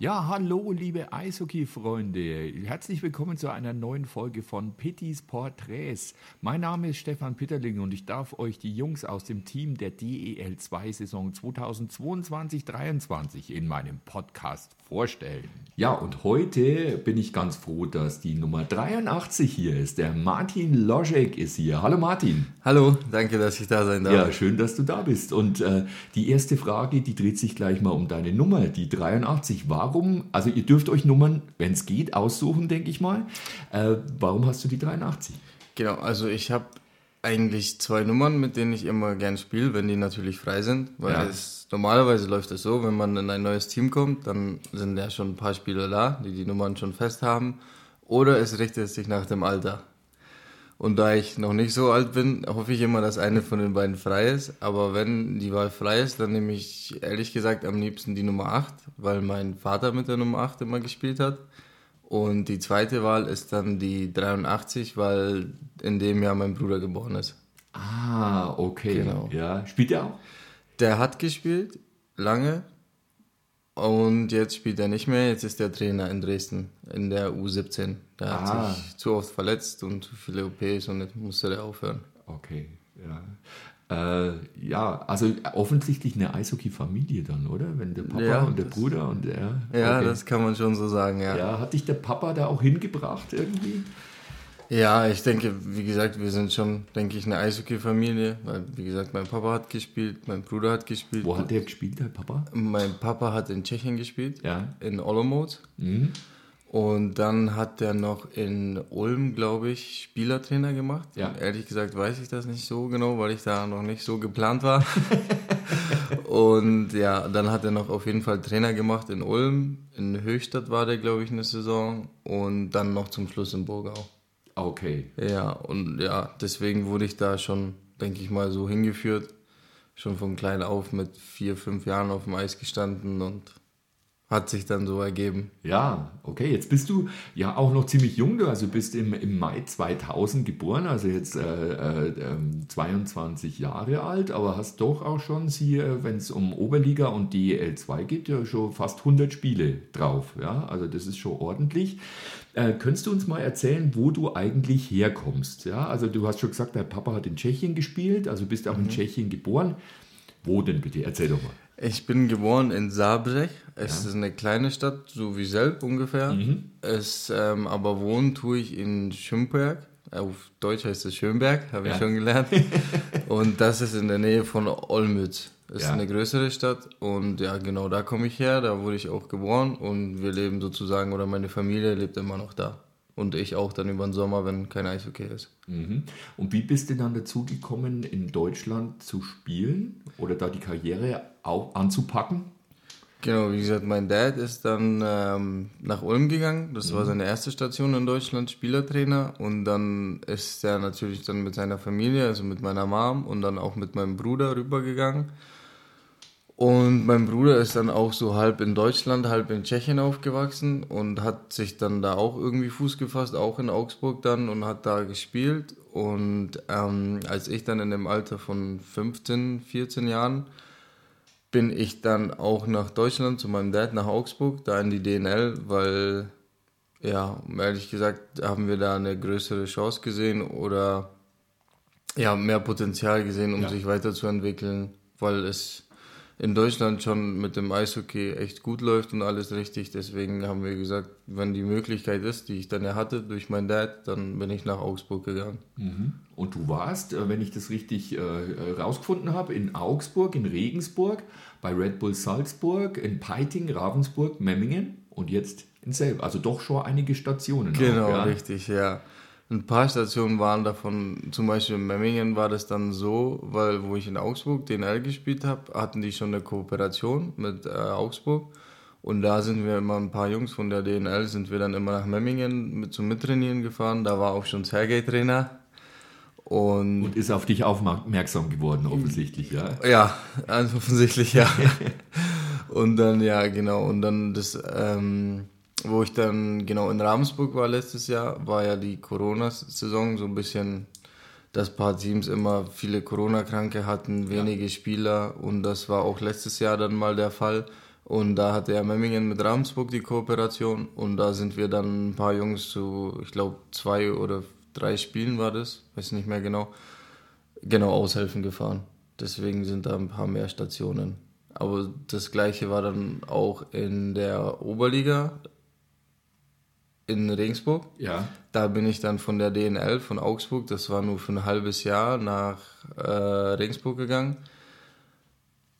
Ja, hallo, liebe Eishockey-Freunde. Herzlich willkommen zu einer neuen Folge von Pittys Porträts. Mein Name ist Stefan Pitterling und ich darf euch die Jungs aus dem Team der DEL 2 Saison 2022-23 in meinem Podcast vorstellen. Ja, und heute bin ich ganz froh, dass die Nummer 83 hier ist. Der Martin Loschek ist hier. Hallo Martin. Hallo, danke, dass ich da sein darf. Ja, schön, dass du da bist. Und äh, die erste Frage, die dreht sich gleich mal um deine Nummer, die 83. Warum, also ihr dürft euch Nummern, wenn es geht, aussuchen, denke ich mal. Äh, warum hast du die 83? Genau, also ich habe eigentlich zwei Nummern, mit denen ich immer gern spiele, wenn die natürlich frei sind. Weil Ja. es, normalerweise läuft es so, wenn man in ein neues Team kommt, dann sind ja schon ein paar Spieler da, die die Nummern schon fest haben. Oder es richtet sich nach dem Alter. Und da ich noch nicht so alt bin, hoffe ich immer, dass eine von den beiden frei ist. Aber wenn die Wahl frei ist, dann nehme ich ehrlich gesagt am liebsten die Nummer 8, weil mein Vater mit der Nummer 8 immer gespielt hat. Und die zweite Wahl ist dann die 83, weil in dem Jahr mein Bruder geboren ist. Ah, okay. Genau. Ja, spielt er auch? Der hat gespielt, lange. Und jetzt spielt er nicht mehr. Jetzt ist der Trainer in Dresden, in der U17. Der Ah. hat sich zu oft verletzt und zu viele OPs und jetzt musste der aufhören. Okay, ja. Äh, ja, also offensichtlich eine Eishockey-Familie dann, oder? Wenn der Papa Ja, und der Bruder und der. Ja, okay. das kann man schon so sagen, ja. Ja, hat dich der Papa da auch hingebracht irgendwie? Ja, ich denke, wie gesagt, wir sind schon, denke ich, eine Eishockey-Familie. Weil, wie gesagt, mein Papa hat gespielt, mein Bruder hat gespielt. Wo hat der gespielt, der Papa? Mein Papa hat in Tschechien gespielt, Ja. in Olomouc. Mhm. Und dann hat er noch in Ulm, glaube ich, Spielertrainer gemacht. Ja. Ehrlich gesagt weiß ich das nicht so genau, weil ich da noch nicht so geplant war. und ja, dann hat er noch auf jeden Fall Trainer gemacht in Ulm. In Höchstadt war der, glaube ich, eine Saison. Und dann noch zum Schluss in Burgau. Okay. Ja, und ja, deswegen wurde ich da schon, denke ich mal, so hingeführt. Schon von klein auf mit vier, fünf Jahren auf dem Eis gestanden und hat sich dann so ergeben. Ja, okay. Jetzt bist du ja auch noch ziemlich jung. Du also bist im, im Mai 2000 geboren, also jetzt äh, äh, ähm, 22 Jahre alt, aber hast doch auch schon, wenn es um Oberliga und DEL 2 geht, ja schon fast 100 Spiele drauf. Ja, also das ist schon ordentlich. Äh, könntest du uns mal erzählen, wo du eigentlich herkommst? Ja, also du hast schon gesagt, dein Papa hat in Tschechien gespielt, also bist auch in Tschechien geboren. Wo denn bitte? Erzähl doch mal. Ich bin geboren in Saarbrech. Es ist eine kleine Stadt, so wie Selb ungefähr. Es, ähm, aber wohnen tue ich in Schönberg. Auf Deutsch heißt es Schönberg, habe Ja. ich schon gelernt. und das ist in der Nähe von Olmütz. Ist Ja. eine größere Stadt und ja, genau da komme ich her, da wurde ich auch geboren und wir leben sozusagen, oder meine Familie lebt immer noch da. Und ich auch dann über den Sommer, wenn kein Eishockey ist. Mhm. Und wie bist du dann dazu gekommen, in Deutschland zu spielen oder da die Karriere auch anzupacken? Genau, wie gesagt, mein Dad ist dann ähm, nach Ulm gegangen. Das war seine erste Station in Deutschland, Spielertrainer. Und dann ist er natürlich dann mit seiner Familie, also mit meiner Mom und dann auch mit meinem Bruder rübergegangen. Und mein Bruder ist dann auch so halb in Deutschland, halb in Tschechien aufgewachsen und hat sich dann da auch irgendwie Fuß gefasst, auch in Augsburg dann und hat da gespielt. Und ähm, als ich dann in dem Alter von 15, 14 Jahren bin ich dann auch nach Deutschland zu meinem Dad nach Augsburg, da in die DNL, weil, ja, ehrlich gesagt, haben wir da eine größere Chance gesehen oder ja, mehr Potenzial gesehen, um Ja. sich weiterzuentwickeln, weil es in Deutschland schon mit dem Eishockey echt gut läuft und alles richtig. Deswegen haben wir gesagt, wenn die Möglichkeit ist, die ich dann ja hatte durch meinen Dad, dann bin ich nach Augsburg gegangen. Und du warst, äh, wenn ich das richtig äh, äh, rausgefunden habe, in Augsburg, in Regensburg, bei Red Bull Salzburg, in Peiting, Ravensburg, Memmingen und jetzt in Selb. Also doch schon einige Stationen. Genau, auch, ja? richtig, ja. Ein paar Stationen waren davon, zum Beispiel in Memmingen war das dann so, weil wo ich in Augsburg DNL gespielt habe, hatten die schon eine Kooperation mit äh, Augsburg. Und da sind wir immer ein paar Jungs von der DNL, sind wir dann immer nach Memmingen mit zum Mittrainieren gefahren. Da war auch schon Sergei Trainer. Und Und ist auf dich aufmerksam geworden, offensichtlich, ja. ja, also offensichtlich ja. und dann, ja, genau. Und dann das, ähm, wo ich dann genau in Ravensburg war letztes Jahr, war ja die Corona-Saison so ein bisschen, dass paar Teams immer viele Corona-Kranke hatten, wenige Spieler. Und das war auch letztes Jahr dann mal der Fall. Und da hatte er Memmingen mit Ravensburg die Kooperation und da sind wir dann ein paar Jungs zu, ich glaube, zwei oder drei Spielen war das, weiß nicht mehr genau, genau aushelfen gefahren. Deswegen sind da ein paar mehr Stationen. Aber das gleiche war dann auch in der Oberliga in Regensburg. Ja. Da bin ich dann von der DNL von Augsburg, das war nur für ein halbes Jahr, nach äh, Regensburg gegangen.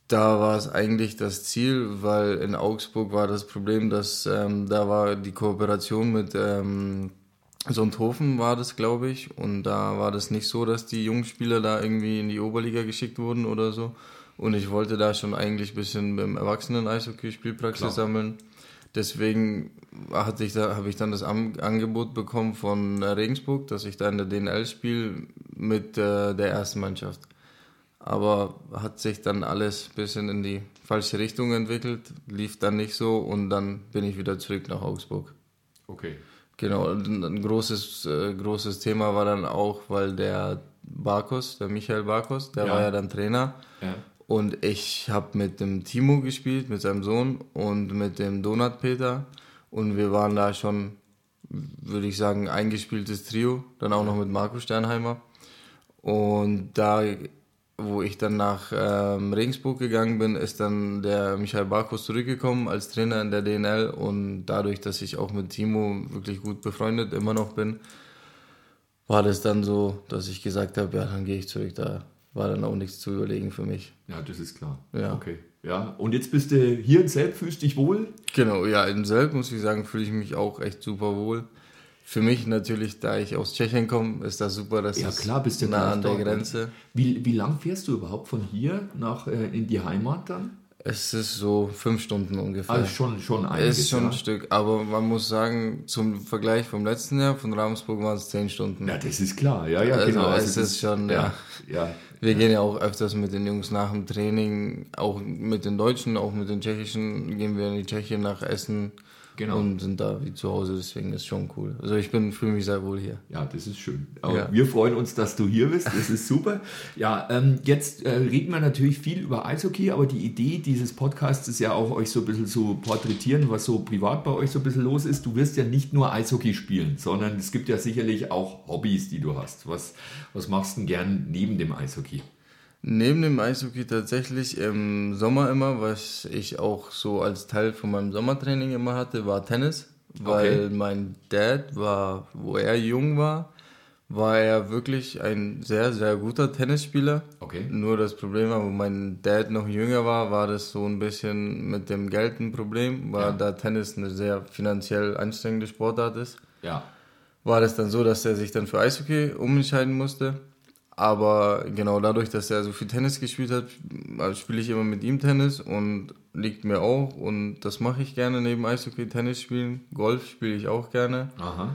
Da war es eigentlich das Ziel, weil in Augsburg war das Problem, dass ähm, da war die Kooperation mit ähm, Sonthofen war das, glaube ich, und da war das nicht so, dass die jungen Spieler da irgendwie in die Oberliga geschickt wurden oder so. Und ich wollte da schon eigentlich ein bisschen beim Erwachsenen-Eishockey Spielpraxis Klar. sammeln. Deswegen hatte ich da, habe ich dann das Angebot bekommen von äh, Regensburg, dass ich da in der DNL spiele mit äh, der ersten Mannschaft. Aber hat sich dann alles ein bisschen in die falsche Richtung entwickelt, lief dann nicht so und dann bin ich wieder zurück nach Augsburg. Okay. Genau, ein großes, äh, großes Thema war dann auch, weil der Barkos, der Michael Barkos, der Ja. war ja dann Trainer Ja. Und ich habe mit dem Timo gespielt, mit seinem Sohn und mit dem Donat Peter. Und wir waren da schon, würde ich sagen, eingespieltes Trio, dann auch noch mit Marco Sternheimer. Und da, wo ich dann nach ähm, Regensburg gegangen bin, ist dann der Michael Barkos zurückgekommen als Trainer in der DNL und dadurch, dass ich auch mit Timo wirklich gut befreundet immer noch bin, war das dann so, dass ich gesagt habe, ja, dann gehe ich zurück. Da war dann auch nichts zu überlegen für mich. Ja, das ist klar. Ja. Okay. Ja. Und jetzt bist du hier in Selb, fühlst dich wohl? Genau, ja, in Selb muss ich sagen, fühle ich mich auch echt super wohl. Für mich natürlich, da ich aus Tschechien komme, ist das super, dass Ja, klar, bist du nah an der dort. Grenze. Wie, wie lang fährst du überhaupt von hier nach äh, in die Heimat dann? Es ist so fünf Stunden ungefähr. Also schon, schon es einiges. ist schon ja. ein Stück, aber man muss sagen, zum Vergleich vom letzten Jahr von Ravensburg waren es zehn Stunden. Ja, das ist klar. Ja, ja, Also genau. es das ist schon, ja. ja. Wir gehen ja auch öfters mit den Jungs nach dem Training, auch mit den Deutschen, auch mit den Tschechischen, gehen wir in die Tschechien nach Essen Genau. und sind da wie zu Hause, deswegen ist schon cool. Also ich bin fühle mich sehr wohl hier. Ja, das ist schön. Ja. Wir freuen uns, dass du hier bist. Das ist super. Ja, ähm, jetzt äh, reden wir natürlich viel über Eishockey, aber die Idee dieses Podcasts ist ja auch, euch so ein bisschen zu porträtieren, was so privat bei euch so ein bisschen los ist. Du wirst ja nicht nur Eishockey spielen, sondern es gibt ja sicherlich auch Hobbys, die du hast. Was, was machst du denn gern neben dem Eishockey? Neben dem Eishockey tatsächlich im Sommer immer, was ich auch so als Teil von meinem Sommertraining immer hatte, war Tennis. Weil mein Dad war, wo er jung war, war er wirklich ein sehr, sehr guter Tennisspieler. Okay. Nur das Problem war, wo mein Dad noch jünger war, war das so ein bisschen mit dem Geld ein Problem, weil Ja. da Tennis eine sehr finanziell anstrengende Sportart ist. Ja. War das dann so, dass er sich dann für Eishockey umentscheiden musste. Aber genau dadurch, dass er so viel Tennis gespielt hat, also spiele ich immer mit ihm Tennis und liegt mir auch. Und das mache ich gerne neben Eishockey, Tennis spielen. Golf spiele ich auch gerne. Aha.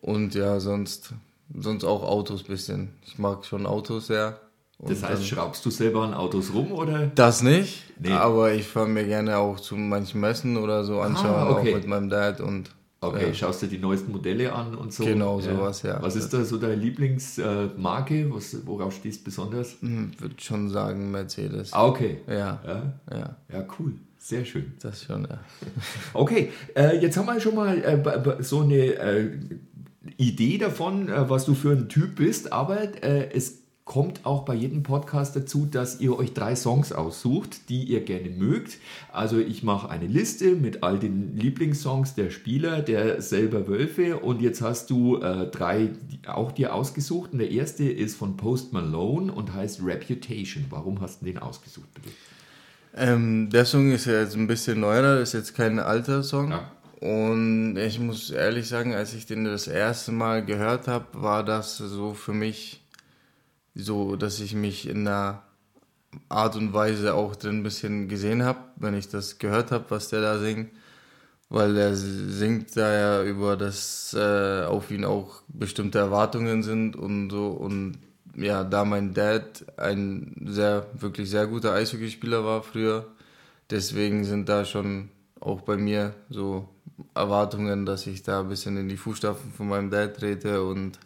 Und ja, sonst, sonst auch Autos bisschen. Ich mag schon Autos sehr. Und Das heißt, schraubst du selber an Autos rum oder? das nicht, Nee. aber ich fahre mir gerne auch zu manchen Messen oder so anschauen, Ah, okay. auch mit meinem Dad und Okay, Ja. schaust dir die neuesten Modelle an und so. Genau, sowas, ja. Was ist da so deine Lieblingsmarke? Was, worauf stehst du besonders? würde schon sagen Mercedes. Ah, okay. Ja, Ja, ja, ja, cool. Sehr schön. das schon, ja. Okay, äh, jetzt haben wir schon mal äh, so eine äh, Idee davon, äh, was du für ein Typ bist, aber äh, es kommt auch bei jedem Podcast dazu, dass ihr euch drei Songs aussucht, die ihr gerne mögt. Also ich mache eine Liste mit all den Lieblingssongs der Spieler, der selber Wölfe und jetzt hast du äh, drei auch dir ausgesucht und der erste ist von Post Malone und heißt Reputation. Warum hast du den ausgesucht, bitte? Ähm, der Song ist ja jetzt ein bisschen neuer, ist jetzt kein alter Song. Ja. Und ich muss ehrlich sagen, als ich den das erste Mal gehört habe, war das so für mich so, dass ich mich in einer Art und Weise auch drin ein bisschen gesehen habe, wenn ich das gehört habe, was der da singt. Weil er singt da ja über, dass äh, auf ihn auch bestimmte Erwartungen sind und so. Und ja, da mein Dad ein sehr, wirklich sehr guter Eishockeyspieler war früher, deswegen sind da schon auch bei mir so Erwartungen, dass ich da ein bisschen in die Fußstapfen von meinem Dad trete und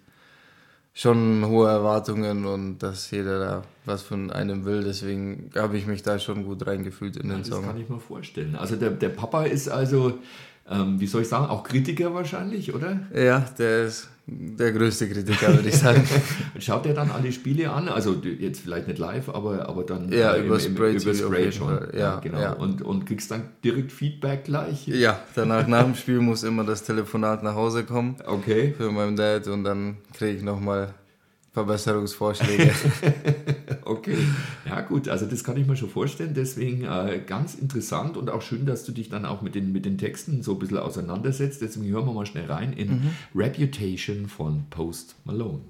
schon hohe Erwartungen und dass jeder da was von einem will. Deswegen habe ich mich da schon gut reingefühlt in den das Song. kann ich mir vorstellen. Also der, der Papa ist also, ähm, wie soll ich sagen, auch Kritiker wahrscheinlich, oder? Ja, der ist der größte Kritiker, würde ich sagen. Schaut er dann alle Spiele an? Also jetzt vielleicht nicht live, aber, aber dann Ja, äh, über Spray über TV auf Spray schon. Fall. Ja, genau. ja. Und, und kriegst dann direkt Feedback gleich? ja, danach nach dem Spiel muss immer das Telefonat nach Hause kommen Okay. für meinen Dad und dann kriege ich nochmal Verbesserungsvorschläge. Okay, ja gut, also das kann ich mir schon vorstellen, deswegen äh, ganz interessant und auch schön, dass du dich dann auch mit den, mit den Texten so ein bisschen auseinandersetzt. Deswegen hören wir mal schnell rein in Reputation von Post Malone.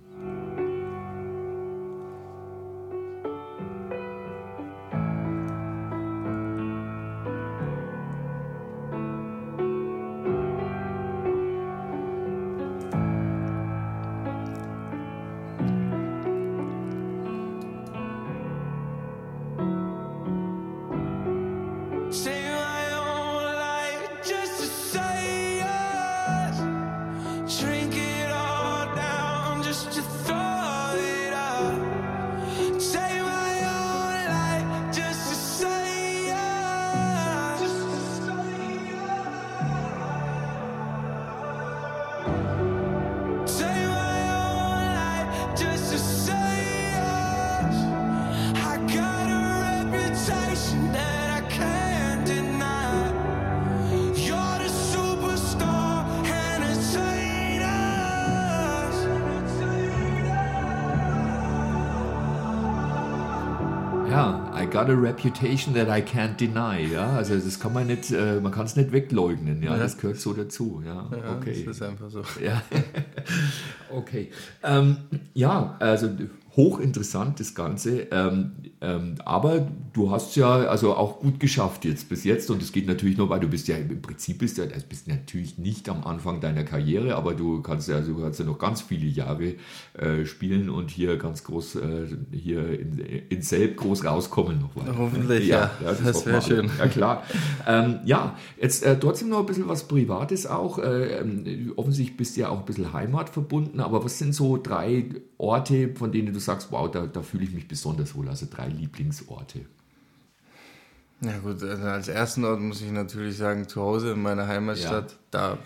Got a reputation that I can't deny. Ja, also das kann man nicht, äh, man kann es nicht wegleugnen. Ja, Ja. das gehört so dazu. Ja, Ja, okay. Das ist einfach so. Ja, okay. Ähm, ja, also hochinteressant das Ganze. Ähm, ähm, aber du hast ja also auch gut geschafft jetzt bis jetzt und es geht natürlich noch, weil du bist ja im Prinzip bist ja, also bist natürlich nicht am Anfang deiner Karriere, aber du kannst ja, also kannst ja noch ganz viele Jahre äh, spielen und hier ganz groß äh, hier in, in Selb groß rauskommen noch. weiter. Hoffentlich, ja. Das hoffen wär wir alle. schön. Ja, klar. Ähm, ja, jetzt äh, trotzdem noch ein bisschen was Privates auch. Äh, ähm, offensichtlich bist du ja auch ein bisschen heimatverbunden, aber was sind so drei Orte, von denen du sagst, wow, da, da fühle ich mich besonders wohl, also drei Lieblingsorte? Ja gut, also als ersten Ort muss ich natürlich sagen, zu Hause in meiner Heimatstadt, da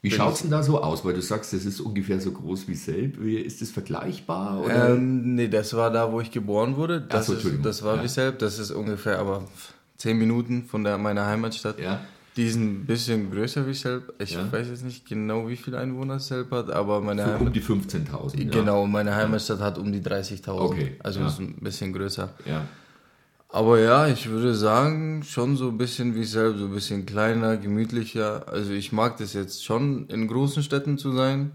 Wie schaut es denn da so aus? Weil du sagst, das ist ungefähr so groß wie Selb. Wie- Ist das vergleichbar? Oder? Ähm, nee, das war da, wo ich geboren wurde. Das, so, ist, das war Ja. Wieselb. Das ist ungefähr aber zehn Minuten von der, meiner Heimatstadt. ja. Die ist ein bisschen größer wie Selb. Ich Ja. weiß jetzt nicht genau, wie viele Einwohner Selb hat, aber meine um Heimat, die 15.000. Ja. genau, meine Heimatstadt hat um die 30.000. Okay, Also ja. ist ein bisschen größer. Ja. Aber ja, ich würde sagen, schon so ein bisschen wie Selb, so ein bisschen kleiner, gemütlicher. Also ich mag das jetzt schon, in großen Städten zu sein,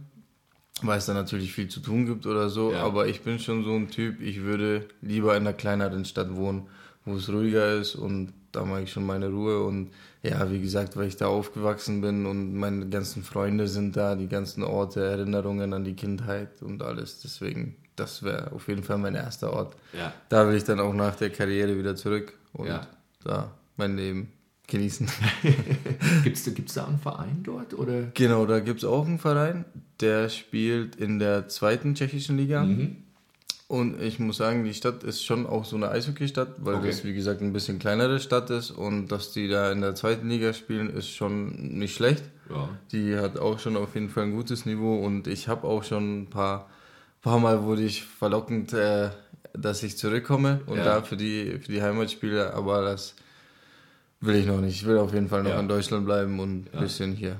weil es da natürlich viel zu tun gibt oder so. Ja. Aber ich bin schon so ein Typ, ich würde lieber in einer kleineren Stadt wohnen, wo es ruhiger ist und da mag ich schon meine Ruhe. Und ja, wie gesagt, weil ich da aufgewachsen bin und meine ganzen Freunde sind da, die ganzen Orte, Erinnerungen an die Kindheit und alles. Deswegen, das wäre auf jeden Fall mein erster Ort. Ja. Da will ich dann auch nach der Karriere wieder zurück und Ja. da mein Leben genießen. Gibt es gibt's da einen Verein dort? Oder? genau, da gibt es auch einen Verein, der spielt in der zweiten tschechischen Liga. Mhm. Und ich muss sagen, die Stadt ist schon auch so eine Eishockeystadt, weil Okay. das, wie gesagt, ein bisschen kleinere Stadt ist. Und dass die da in der zweiten Liga spielen, ist schon nicht schlecht. Ja. Die hat auch schon auf jeden Fall ein gutes Niveau. Und ich habe auch schon ein paar, paar Mal wurde ich verlockend, äh, dass ich zurückkomme und Ja. da für die, für die Heimatspiele. Aber das will ich noch nicht. Ich will auf jeden Fall noch Ja. in Deutschland bleiben und ein bisschen hier.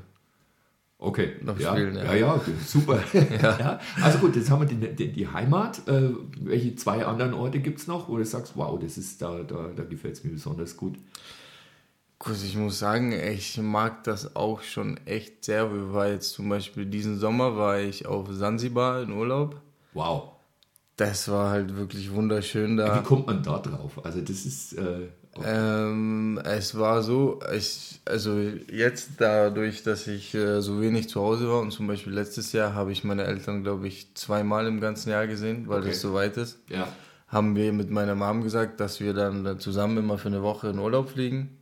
Okay, Noch ja, spielen, ja. ja. Ja, super. ja. Also gut, jetzt haben wir die, die, die Heimat. Äh, welche zwei anderen Orte gibt es noch, wo du sagst, wow, das ist da, da, da gefällt es mir besonders gut. Gut, ich muss sagen, ich mag das auch schon echt sehr. Wir waren jetzt zum Beispiel diesen Sommer war ich auf Sansibar in Urlaub. Wow. Das war halt wirklich wunderschön da. Wie kommt man da drauf? Also das ist, äh, Ähm, es war so, ich, also jetzt dadurch, dass ich äh, so wenig zu Hause war und zum Beispiel letztes Jahr habe ich meine Eltern, glaube ich, zweimal im ganzen Jahr gesehen, weil Okay. das so weit ist, ja, haben wir mit meiner Mom gesagt, dass wir dann zusammen immer für eine Woche in Urlaub fliegen,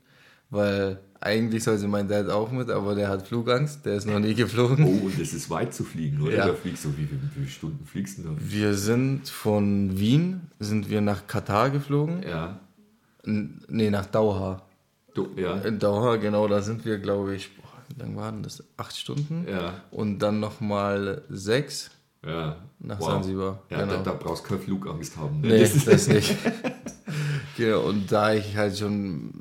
weil Eigentlich sollte mein Dad auch mit, aber der hat Flugangst, der ist noch nie geflogen. Oh, und es ist weit zu fliegen, oder? Ja. Da fliegst du, wie, wie, viele Stunden fliegst du da? Wir sind von Wien, sind wir nach Katar geflogen. Ja. N- Nee, nach Doha. Du, ja. In Doha, genau, da sind wir, glaube ich, boah, wie lange waren das? Acht Stunden? Ja. Und dann nochmal sechs Ja. nach Sansibar. Ja, genau. da, da brauchst du keine Flugangst haben. ne? Nee, Das das, ist- nicht. genau, und da ich halt schon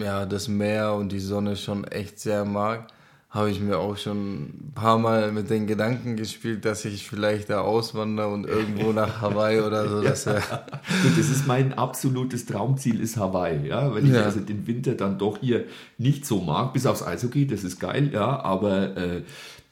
ja, das Meer und die Sonne schon echt sehr mag, habe ich mir auch schon ein paar Mal mit den Gedanken gespielt, dass ich vielleicht da auswandere und irgendwo nach Hawaii oder so. Das Und das ist mein absolutes Traumziel, ist Hawaii. Ja, wenn ich Ja. also den Winter dann doch hier nicht so mag, bis aufs Eishockey, das ist geil, ja, aber äh,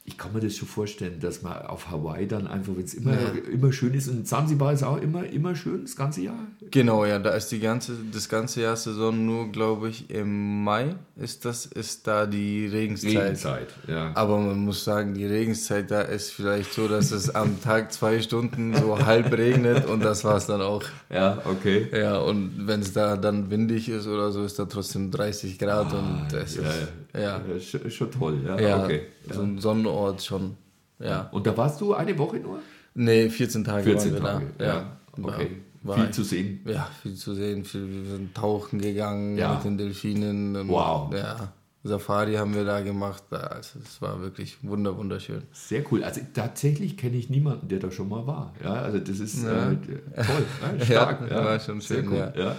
ich kann mir das schon vorstellen, dass man auf Hawaii dann einfach, wenn es immer, immer schön ist, und Zanzibar ist auch immer, immer schön, das ganze Jahr. genau, ja, da ist die ganze, das ganze Jahr Saison nur, glaube ich, im Mai ist das, ist da die Regenszeit. Regenzeit, ja. Aber man muss sagen, die Regenszeit da ist vielleicht so, dass es am Tag zwei Stunden so halb regnet und das war es dann auch. Ja, okay. Ja, und wenn es da dann windig ist oder so, ist da trotzdem 30 Grad und das ja, ist, ja, Ja, schon, schon toll, ja. ja, okay. so ein Sonnenort schon. Ja. Und da warst du eine Woche nur? Nee, 14 Tage 14 waren wir Tage, da. ja. Okay. War Viel echt- zu sehen. Ja, viel zu sehen. Viel, wir sind tauchen gegangen Ja. mit den Delfinen. Und, Wow. Ja, Safari haben wir da gemacht. Also, es war wirklich wunder, wunderschön. Sehr cool. Also tatsächlich kenne ich niemanden, der da schon mal war. Ja, also das ist Ja. äh, toll, ja, stark. Ja, war schon Sehr schön, cool. ja.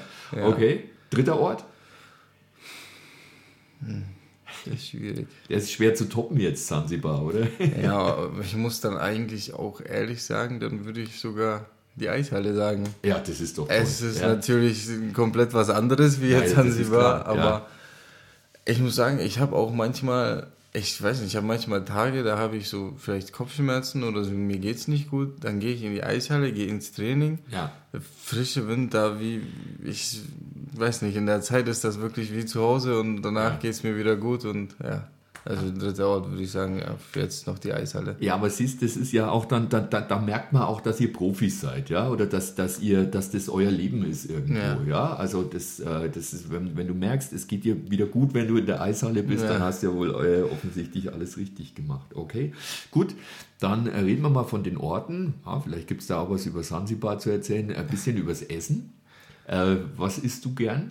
Okay, dritter Ort. Das ist schwierig. Der ist schwer zu toppen jetzt, Zanzibar, oder? Ja, ich muss dann eigentlich auch ehrlich sagen, dann würde ich sogar die Eishalle sagen. Ja, das ist doch toll. Es ist ja. natürlich komplett was anderes wie Ja, jetzt klar, aber ja. ich muss sagen, ich habe auch manchmal, ich weiß nicht, ich habe manchmal Tage, da habe ich so vielleicht Kopfschmerzen oder so, mir geht's nicht gut, dann gehe ich in die Eishalle, gehe ins Training, Ja. frische Wind da wie, ich weiß nicht, in der Zeit ist das wirklich wie zu Hause und danach Ja. geht's mir wieder gut und ja, also dritter Ort würde ich sagen, jetzt noch die Eishalle. Ja, aber siehst, das ist ja auch dann, da, da, da merkt man auch, dass ihr Profis seid, ja, oder dass, dass ihr, dass das euer Leben ist irgendwo, ja. Ja. Also das, äh, das ist, wenn, wenn du merkst, es geht dir wieder gut, wenn du in der Eishalle bist, Ja. dann hast du ja wohl äh, offensichtlich alles richtig gemacht. Okay, gut, dann äh, reden wir mal von den Orten. Ja, vielleicht gibt es da auch was über Sansibar zu erzählen, ein bisschen übers Essen. Äh, was isst du gern?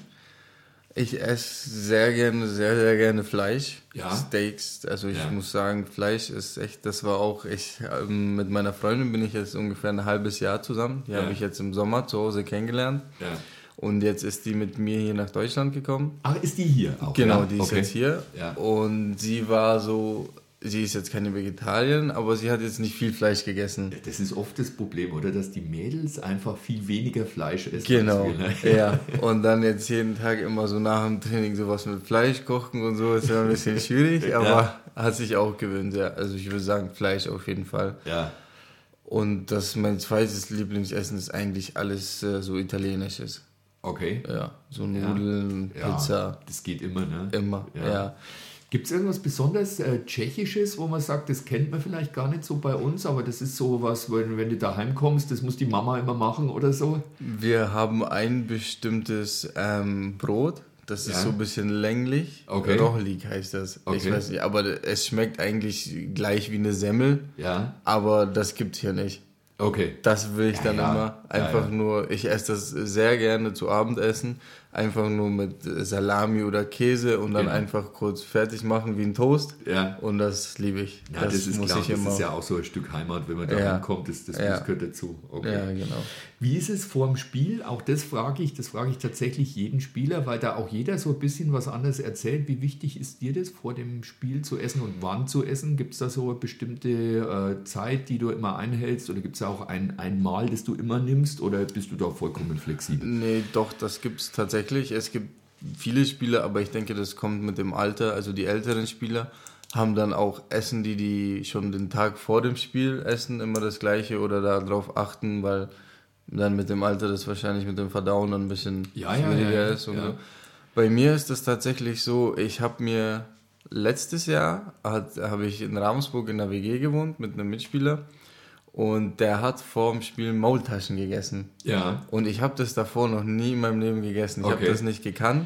Ich esse sehr gerne, sehr, sehr gerne Fleisch. Ja. Steaks. Also ich Ja. muss sagen, Fleisch ist echt, das war auch, ich, ähm, mit meiner Freundin bin ich jetzt ungefähr ein halbes Jahr zusammen. Die Ja. habe ich jetzt im Sommer zu Hause kennengelernt. Ja. Und jetzt ist die mit mir hier nach Deutschland gekommen. Ach, ist die hier auch? Genau, die ist Okay. jetzt hier. Ja. Und sie war so, sie ist jetzt keine Vegetarierin, aber sie hat jetzt nicht viel Fleisch gegessen. Das ist oft das Problem, oder? Dass die Mädels einfach viel weniger Fleisch essen. Genau, als wir, ne? ja. Und dann jetzt jeden Tag immer so nach dem Training sowas mit Fleisch kochen und so ist ja ein bisschen schwierig, aber hat sich auch gewöhnt, ja. Also ich würde sagen Fleisch auf jeden Fall. Ja. Und das mein zweites Lieblingsessen ist eigentlich alles äh, so italienisches. Okay. Ja, so Nudeln, Ja, Pizza, Das geht immer, ne? immer, ja. Gibt es irgendwas besonders äh, Tschechisches, wo man sagt, das kennt man vielleicht gar nicht so bei uns, aber das ist so was, wenn, wenn du daheim kommst, das muss die Mama immer machen oder so? Wir haben ein bestimmtes ähm, Brot, das ist Ja. so ein bisschen länglich. Okay. Rochlig heißt das. Ich Okay. weiß nicht, aber es schmeckt eigentlich gleich wie eine Semmel, Ja. aber das gibt's hier nicht. Okay. Das will ich Ja, dann ja. immer. Einfach nur, ich esse das sehr gerne zu Abendessen. Einfach nur mit Salami oder Käse und dann Genau. einfach kurz fertig machen wie ein Toast. Ja. Und das liebe ich. Ja, das, ist muss klar, ich das immer. ist ja auch so ein Stück Heimat, wenn man da Ja. hinkommt, das, das, Ja. das gehört dazu. Okay. ja, genau. Wie ist es vor dem Spiel? Auch das frage ich, das frage ich tatsächlich jeden Spieler, weil da auch jeder so ein bisschen was anderes erzählt. Wie wichtig ist dir das, vor dem Spiel zu essen und wann zu essen? Gibt es da so eine bestimmte äh, Zeit, die du immer einhältst? Oder gibt es da auch ein, ein Mal, das du immer nimmst? Oder bist du da vollkommen flexibel? Nee, doch, das gibt es tatsächlich. Es gibt viele Spieler, aber ich denke, das kommt mit dem Alter. Also die älteren Spieler haben dann auch Essen, die die schon den Tag vor dem Spiel essen, immer das gleiche oder darauf achten, weil dann mit dem Alter das wahrscheinlich mit dem Verdauen dann ein bisschen Ja, schwieriger ja, ja, ist. Und so. Bei mir ist das tatsächlich so, ich habe mir letztes Jahr habe ich in Ravensburg in der WG gewohnt mit einem Mitspieler und der hat vor dem Spiel Maultaschen gegessen. Ja. Und ich habe das davor noch nie in meinem Leben gegessen. Ich Okay. habe das nicht gekannt.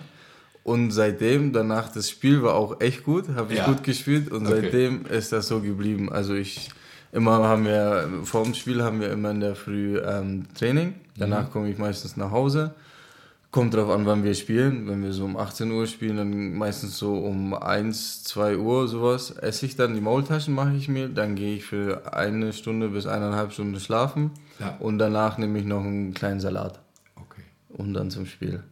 Und seitdem, danach, das Spiel war auch echt gut, habe ich gut gespielt und Okay. seitdem ist das so geblieben. Also ich, immer haben wir, vor dem Spiel haben wir immer in der Früh ähm, Training, danach komme ich meistens nach Hause. Kommt drauf an, wann wir spielen. Wenn wir so um 18 Uhr spielen, dann meistens so um 1, 2 Uhr sowas, esse ich dann die Maultaschen, mache ich mir. Dann gehe ich für eine Stunde bis eineinhalb Stunden schlafen. Ja. Und danach nehme ich noch einen kleinen Salat. Okay. Und dann zum Spiel.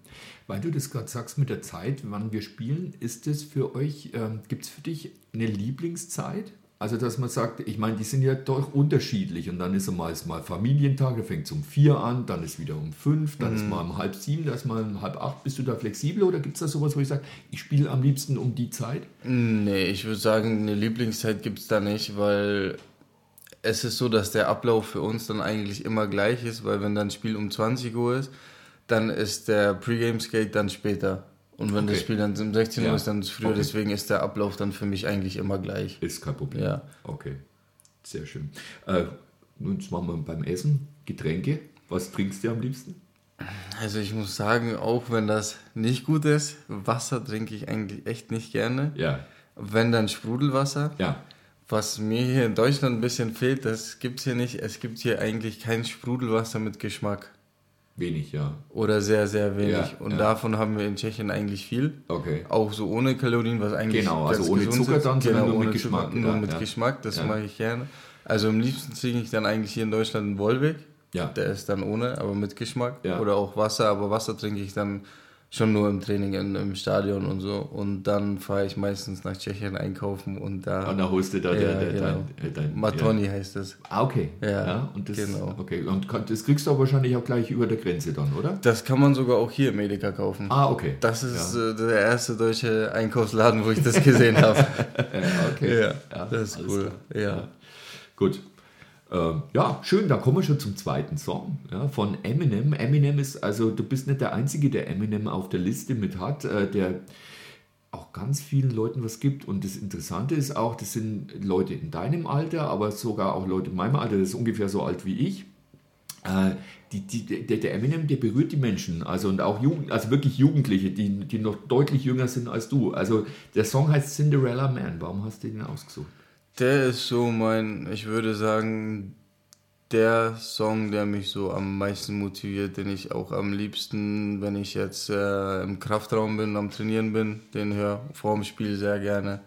Weil du das gerade sagst mit der Zeit, wann wir spielen, ist es für euch, ähm, gibt es für dich eine Lieblingszeit? Also, dass man sagt, ich meine, die sind ja doch unterschiedlich und dann ist mal, ist mal Familientag, da fängt es um vier an, dann ist wieder um fünf, dann ist mal um halb sieben, dann ist mal um halb acht. Bist du da flexibel oder gibt es da sowas, wo ich sage, ich spiele am liebsten um die Zeit? Nee, ich würde sagen, eine Lieblingszeit gibt es da nicht, weil es ist so, dass der Ablauf für uns dann eigentlich immer gleich ist, weil wenn dann ein Spiel um 20 Uhr ist, dann ist der Pre-Game-Skate dann später. Und wenn das Okay. Spiel dann um 16 Ja. Uhr ist, dann ist es früher. Okay. Deswegen ist der Ablauf dann für mich eigentlich immer gleich. Ist kein Problem. Ja. Okay, sehr schön. Äh, nun machen wir beim Essen Getränke. Was trinkst du am liebsten? Also ich muss sagen, auch wenn das nicht gut ist, Wasser trinke ich eigentlich echt nicht gerne. Ja, Wenn dann Sprudelwasser. ja. Was mir hier in Deutschland ein bisschen fehlt, das gibt's hier nicht. Es gibt hier eigentlich kein Sprudelwasser mit Geschmack. Wenig, ja. Oder sehr, sehr wenig. Ja, und ja. davon haben wir in Tschechien eigentlich viel. Okay. Auch so ohne Kalorien, was eigentlich Genau, also ganz ohne Zucker ist. dann, sondern genau, nur mit Geschmack, Zucker, nur ja, mit. Geschmack, das mache ich gerne. Also am liebsten trinke ich dann eigentlich hier in Deutschland einen Wolwig. Ja. Der ist dann ohne, aber mit Geschmack. Ja. Oder auch Wasser, aber Wasser trinke ich dann schon nur im Training, in, im Stadion und so. Und dann fahre ich meistens nach Tschechien einkaufen und da... Und da holst du da Ja, der, der, genau. dein, äh, dein, Matoni heißt das. Ah, okay. Ja, und das, genau. Okay, und das kriegst du aber wahrscheinlich auch gleich über der Grenze dann, oder? Das kann man sogar auch hier im Edeka kaufen. Ah, okay. Das ist Ja. äh, der erste deutsche Einkaufsladen, wo ich das gesehen habe. Ja, okay. ja, das ist cool. klar. Ja. Gut. Ähm, ja, schön, dann kommen wir schon zum zweiten Song ja, von Eminem. Eminem ist, also du bist nicht der Einzige, der Eminem auf der Liste mit hat, äh, der auch ganz vielen Leuten was gibt. Und das Interessante ist auch, das sind Leute in deinem Alter, aber sogar auch Leute in meinem Alter, das ist ungefähr so alt wie ich. Äh, die, die, der, der Eminem, der berührt die Menschen, also und auch Jugend, also wirklich Jugendliche, die, die noch deutlich jünger sind als du. Also der Song heißt Cinderella Man. Warum hast du den ausgesucht? Der ist so mein, ich würde sagen, der Song, der mich so am meisten motiviert, den ich auch am liebsten, wenn ich jetzt äh, im Kraftraum bin, am Trainieren bin, den höre vor dem Spiel sehr gerne.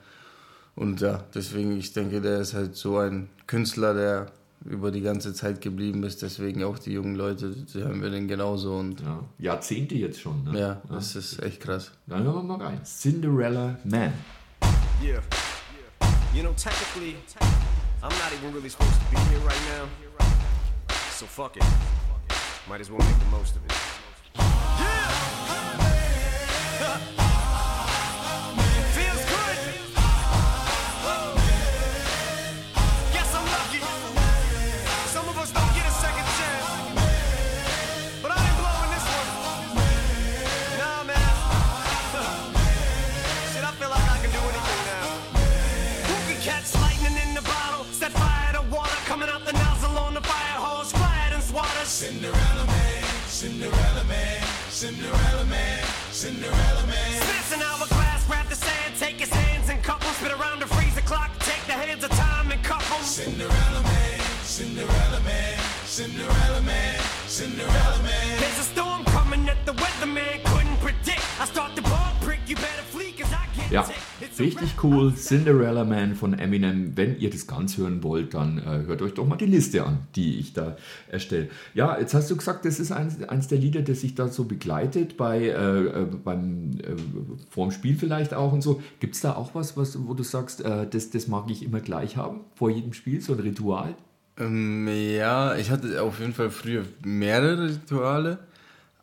Und ja, deswegen, ich denke, der ist halt so ein Künstler, der über die ganze Zeit geblieben ist. Deswegen auch die jungen Leute, die hören wir den genauso. Und Ja, Jahrzehnte jetzt schon. Ne? ja, das ist echt krass. Dann hören wir mal rein. Cinderella Man. Yeah. You know, technically, I'm not even really supposed to be here right now. So fuck it. Might as well make the most of it. Feels cool. Cinderella Man von Eminem. Wenn ihr das ganz hören wollt, dann äh, hört euch doch mal die Liste an, die ich da erstelle. Ja, jetzt hast du gesagt, das ist eins, eins der Lieder, das sich da so begleitet, bei, äh, äh, beim, äh, vorm Spiel vielleicht auch und so. Gibt es da auch was, was, wo du sagst, äh, das, das mag ich immer gleich haben, vor jedem Spiel, so ein Ritual? Ähm, ja, ich hatte auf jeden Fall früher mehrere Rituale.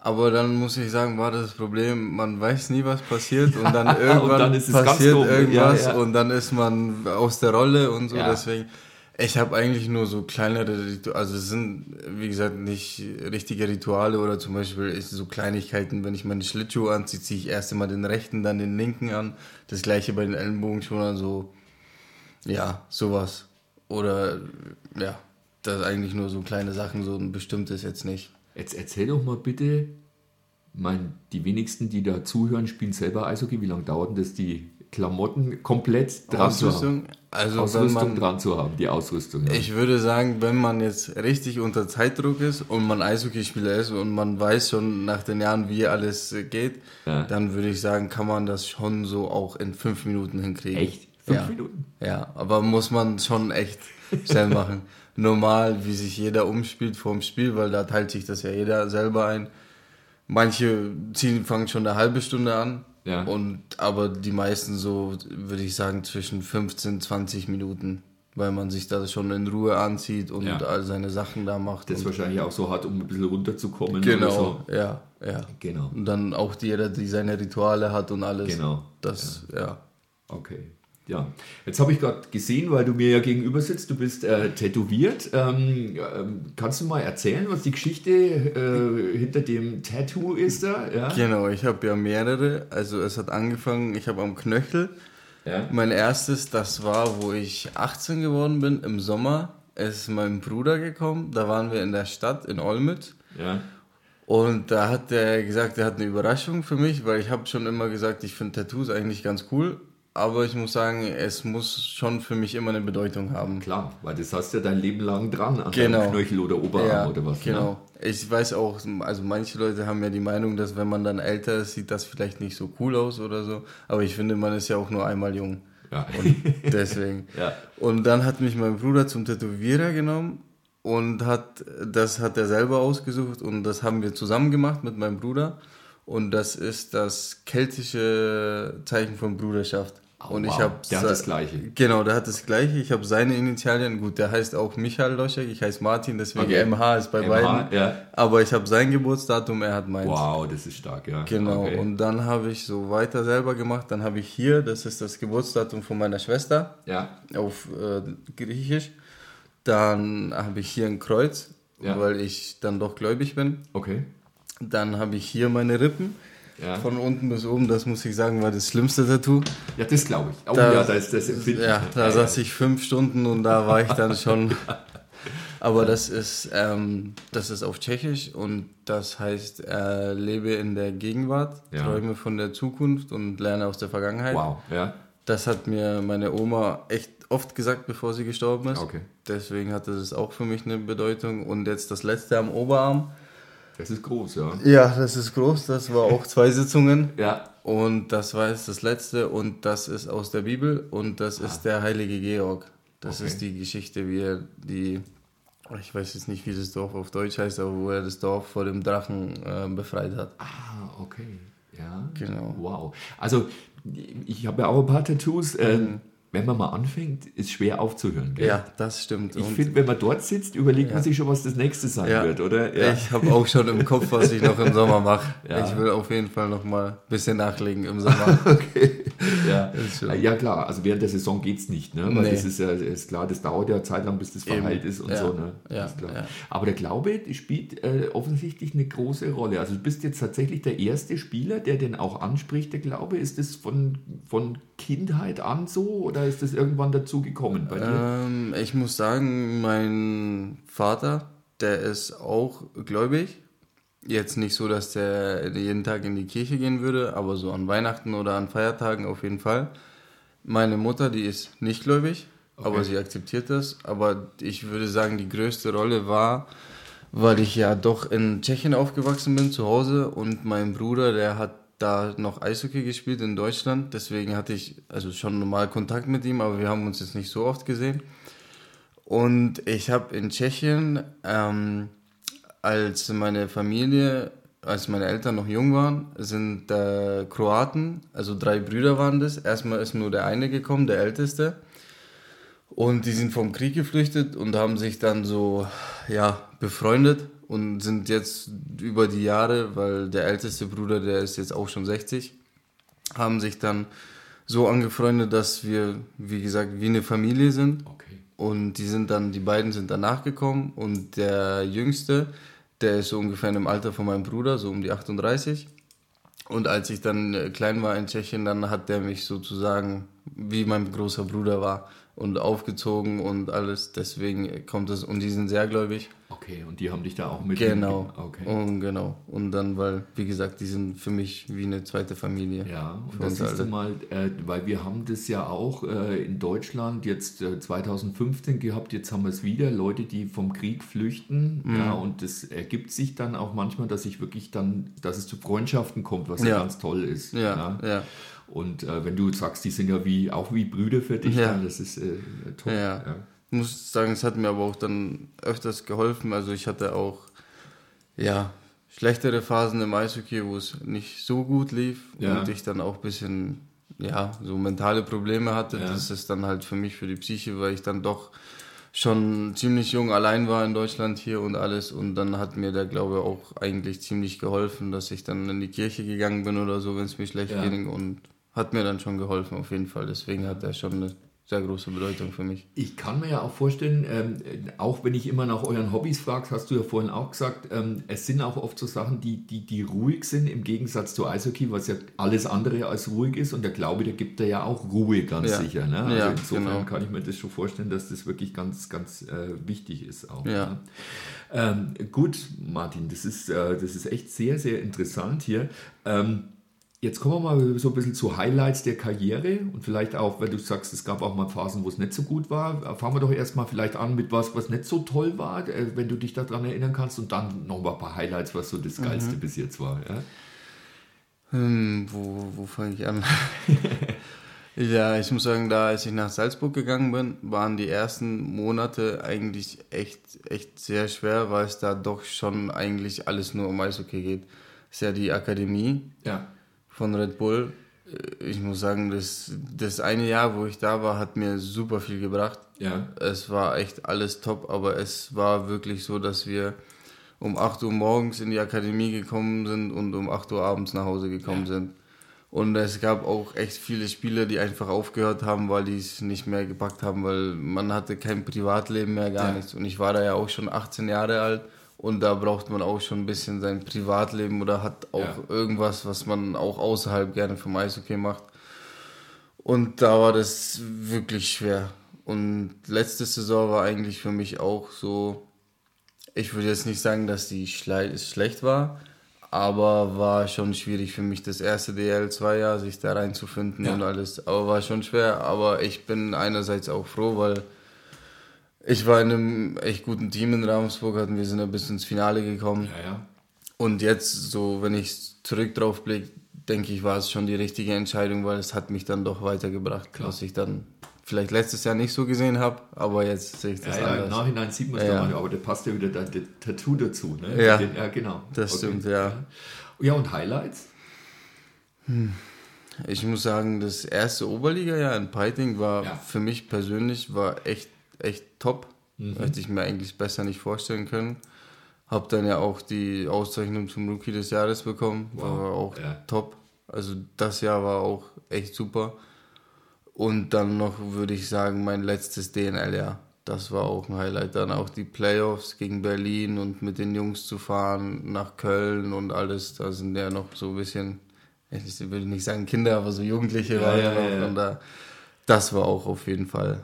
Aber dann muss ich sagen, war das Problem, man weiß nie, was passiert und dann irgendwann dann ist es ganz passiert irgendwas Ja, ja. und dann ist man aus der Rolle und so. Ja. Deswegen, ich habe eigentlich nur so kleinere Rituale, also es sind, wie gesagt, nicht richtige Rituale oder zum Beispiel ist so Kleinigkeiten, wenn ich meine Schlittschuhe anziehe, ziehe ich erst einmal den rechten, dann den linken an. Das gleiche bei den Ellenbogenschonern, so, ja, sowas. Oder, ja, das ist eigentlich nur so kleine Sachen, so ein bestimmtes jetzt nicht. Jetzt erzähl doch mal bitte, mein, die wenigsten, die da zuhören, spielen selber Eishockey. Wie lange dauert denn das, die Klamotten komplett dran zu haben? Ausrüstung, also Ausrüstung man, dran zu haben, die Ausrüstung. Ja. ich würde sagen, wenn man jetzt richtig unter Zeitdruck ist und man Eishockeyspieler ist und man weiß schon nach den Jahren, wie alles geht, Ja. dann würde ich sagen, kann man das schon so auch in fünf Minuten hinkriegen. Echt? Fünf ja. Minuten? Ja, aber muss man schon echt schnell machen. Normal, wie sich jeder umspielt vorm Spiel, weil da teilt sich das ja jeder selber ein. Manche ziehen, fangen schon eine halbe Stunde an. Ja. Und, aber die meisten so, würde ich sagen, zwischen 15, 20 Minuten, weil man sich da schon in Ruhe anzieht und Ja. all seine Sachen da macht. Das und, wahrscheinlich auch so hat, um ein bisschen runterzukommen. Genau, so. ja, ja. Genau. Und dann auch jeder, die seine Rituale hat und alles. Genau. Das, ja. Okay. Ja, jetzt habe ich gerade gesehen, weil du mir ja gegenüber sitzt, du bist äh, tätowiert. Ähm, ähm, kannst du mal erzählen, was die Geschichte äh, hinter dem Tattoo ist da? Ja? Genau, ich habe ja mehrere. Also es hat angefangen, ich habe am Knöchel Ja. Mein erstes, das war, wo ich 18 geworden bin, im Sommer. Es ist mein Bruder gekommen. Da waren wir in der Stadt in Olmütz. ja. Und da hat er gesagt, er hat eine Überraschung für mich, weil ich habe schon immer gesagt, ich finde Tattoos eigentlich ganz cool. Aber ich muss sagen, es muss schon für mich immer eine Bedeutung haben. Klar, weil das hast du ja dein Leben lang dran an Genau. deinem Knöchel oder Oberarm oder was. Genau. Ne? Ich weiß auch, also manche Leute haben ja die Meinung, dass wenn man dann älter ist, sieht das vielleicht nicht so cool aus oder so. Aber ich finde, man ist ja auch nur einmal jung. Ja. Und deswegen. Ja. Und dann hat mich mein Bruder zum Tätowierer genommen und hat, das hat er selber ausgesucht und das haben wir zusammen gemacht mit meinem Bruder. Und das ist das keltische Zeichen von Bruderschaft. Oh, und wow. ich habe Der hat das Gleiche. Genau, der hat das gleiche. Ich habe seine Initialien. Gut, der heißt auch Michael Loschek, ich heiße Martin, deswegen Okay. MH ist bei MH, beiden. ja. Aber ich habe sein Geburtsdatum, er hat meins. Wow, das ist stark, ja. Genau, Okay. und dann habe ich so weiter selber gemacht. Dann habe ich hier, das ist das Geburtsdatum von meiner Schwester ja, auf äh, Griechisch. Dann habe ich hier ein Kreuz, Ja. weil ich dann doch gläubig bin. okay. Dann habe ich hier meine Rippen. Ja. Von unten bis oben, das muss ich sagen, war das schlimmste Tattoo. Ja, das glaube ich. Oh Da- ja, da ist das empfindlich. Ja, da saß ich fünf Stunden und da war ich dann schon. Aber das ist, ähm, das ist auf Tschechisch und das heißt, äh, lebe in der Gegenwart, Ja. träume von der Zukunft und lerne aus der Vergangenheit. Wow, ja. Das hat mir meine Oma echt oft gesagt, bevor sie gestorben ist. Okay. Deswegen hatte das auch für mich eine Bedeutung. Und jetzt das letzte am Oberarm. Das ist groß, ja. Ja, das ist groß. Das war auch zwei Sitzungen. Ja, Und das war jetzt das letzte und das ist aus der Bibel und das ist der heilige Georg. Das Okay. ist die Geschichte, wie er die, ich weiß jetzt nicht, wie das Dorf auf Deutsch heißt, aber wo er das Dorf vor dem Drachen äh, befreit hat. Ah, okay. Ja. Genau. Wow. Also, ich habe ja auch ein paar Tattoos. Ähm, wenn man mal anfängt, ist schwer aufzuhören. Gell? Ja, das stimmt. Ich finde, wenn man dort sitzt, überlegt man Ja. sich schon, was das nächste sein Ja. wird, oder? ich habe auch schon im Kopf, was ich noch im Sommer mache. Ja. Ich will auf jeden Fall noch mal ein bisschen nachlegen im Sommer. Okay. Ja. Ja, klar. Also während der Saison geht es nicht, ne? Weil Nee. das ist ja ist klar, das dauert ja Zeit lang, bis das verheilt ist und Ja. so, ne? Ja, ja. Aber der Glaube spielt äh, offensichtlich eine große Rolle. Also du bist jetzt tatsächlich der erste Spieler, der den auch anspricht, der Glaube. Ist das von, von Kindheit an so oder ist das irgendwann dazu gekommen bei dir? Ähm, ich muss sagen, mein Vater, der ist auch gläubig. Jetzt nicht so, dass der jeden Tag in die Kirche gehen würde, aber so an Weihnachten oder an Feiertagen auf jeden Fall. Meine Mutter, die ist nicht gläubig, aber sie akzeptiert das. Aber ich würde sagen, die größte Rolle war, weil ich ja doch in Tschechien aufgewachsen bin, zu Hause, und mein Bruder, der hat da noch Eishockey gespielt in Deutschland. Deswegen hatte ich also schon normal Kontakt mit ihm, aber wir haben uns jetzt nicht so oft gesehen. Und ich habe in Tschechien, ähm, als meine Familie, als meine Eltern noch jung waren, sind äh, Kroaten, also drei Brüder waren das. Erstmal ist nur der eine gekommen, der älteste. Und die sind vom Krieg geflüchtet und haben sich dann so, ja, befreundet und sind jetzt über die Jahre, weil der älteste Bruder, der ist jetzt auch schon 60, haben sich dann so angefreundet, dass wir, wie gesagt, wie eine Familie sind. Okay. Und die sind dann, die beiden sind danach gekommen und der Jüngste, der ist so ungefähr dem Alter von meinem Bruder, so um die 38. Und als ich dann äh, klein war in Tschechien, dann hat der mich sozusagen wie mein großer Bruder war und aufgezogen und alles. Deswegen kommt es, und die sind sehr gläubig. Okay, und die haben dich da auch mit. Genau. Okay. Und genau. Und dann, weil, wie gesagt, die sind für mich wie eine zweite Familie. Ja, und das siehst du mal, äh, weil wir haben das ja auch äh, in Deutschland jetzt äh, 2015 gehabt, jetzt haben wir es wieder, Leute, die vom Krieg flüchten, Mhm. ja, und das ergibt sich dann auch manchmal, dass ich wirklich dann, dass es zu Freundschaften kommt, was ja, Ja. ganz toll ist. Ja, ja. Und äh, wenn du sagst, die sind ja wie auch wie Brüder für dich, Ja. dann, das ist äh, toll. Ja. Ich muss sagen, es hat mir aber auch dann öfters geholfen. Also ich hatte auch, ja, schlechtere Phasen im Eishockey, wo es nicht so gut lief Ja. und ich dann auch ein bisschen, ja, so mentale Probleme hatte. Ja. Das ist dann halt für mich, für die Psyche, weil ich dann doch schon ziemlich jung allein war in Deutschland hier und alles. Und dann hat mir der Glaube auch eigentlich ziemlich geholfen, dass ich dann in die Kirche gegangen bin oder so, wenn es mir schlecht Ja. ging. Und hat mir dann schon geholfen, auf jeden Fall. Deswegen hat er schon eine sehr große Bedeutung für mich. Ich kann mir ja auch vorstellen, ähm, auch wenn ich immer nach euren Hobbys frage, hast du ja vorhin auch gesagt, ähm, es sind auch oft so Sachen, die, die, die ruhig sind, im Gegensatz zu Eishockey, was ja alles andere als ruhig ist. Und der Glaube, der gibt da ja auch Ruhe, ganz Ja. sicher. Ne? Also Ja, insofern genau. kann ich mir das schon vorstellen, dass das wirklich ganz, ganz äh, wichtig ist auch. Ja. Ne? Ähm, gut, Martin, das ist, äh, das ist echt sehr, sehr interessant hier. Ähm, Jetzt kommen wir mal so ein bisschen zu Highlights der Karriere und vielleicht auch, wenn du sagst, es gab auch mal Phasen, wo es nicht so gut war. Fangen wir doch erstmal vielleicht an mit was, was nicht so toll war, äh, wenn du dich daran erinnern kannst und dann noch mal ein paar Highlights, was so das Geilste bis jetzt war. Ja? Hm, wo, wo fange ich an? ja, ich muss sagen, da als ich nach Salzburg gegangen bin, waren die ersten Monate eigentlich echt, echt sehr schwer, weil es da doch schon eigentlich alles nur um Eishockey geht. ist ja die Akademie Ja. Von Red Bull. Ich muss sagen, das, das eine Jahr, wo ich da war, hat mir super viel gebracht. Ja. Es war echt alles top, aber es war wirklich so, dass wir um 8 Uhr morgens in die Akademie gekommen sind und um 8 Uhr abends nach Hause gekommen Ja. sind. Und es gab auch echt viele Spieler, die einfach aufgehört haben, weil die es nicht mehr gepackt haben, weil man hatte kein Privatleben mehr, gar Ja. nichts. Und ich war da ja auch schon 18 Jahre alt und da braucht man auch schon ein bisschen sein Privatleben oder hat auch Ja. irgendwas, was man auch außerhalb gerne vom Eishockey macht. Und da war das wirklich schwer. Und letzte Saison war eigentlich für mich auch so, ich würde jetzt nicht sagen, dass die schle schlecht war, aber war schon schwierig für mich, das erste DL2-Jahr, sich da reinzufinden Ja. und alles. Aber war schon schwer, aber ich bin einerseits auch froh, weil ich war in einem echt guten Team in Ravensburg, hatten wir sind ein bisschen ins Finale gekommen. Ja, ja. Und jetzt, so, wenn ich zurück drauf blicke, denke ich, war es schon die richtige Entscheidung, weil es hat mich dann doch weitergebracht, was ich dann vielleicht letztes Jahr nicht so gesehen habe, aber jetzt sehe ich das Ja, ja, im anders. Nachhinein sieht man es Ja, ja, ja. aber da passt ja wieder dein Tattoo dazu. Ne? Ja. Den, ja genau. Das stimmt, ja. Ja, und Highlights? Ich muss sagen, das erste Oberliga-Jahr in Peiting war Ja. für mich persönlich war echt, echt top. Hätte ich mir eigentlich besser nicht vorstellen können. Hab dann ja auch die Auszeichnung zum Rookie des Jahres bekommen. War auch ja. top. Also das Jahr war auch echt super. Und dann noch würde ich sagen, mein letztes DNL-Jahr. Das war auch ein Highlight. Dann auch die Playoffs gegen Berlin und mit den Jungs zu fahren nach Köln und alles. Da sind ja noch so ein bisschen, ich will nicht sagen Kinder, aber so Jugendliche waren ja, noch. ja, ja. Und da, das war auch auf jeden Fall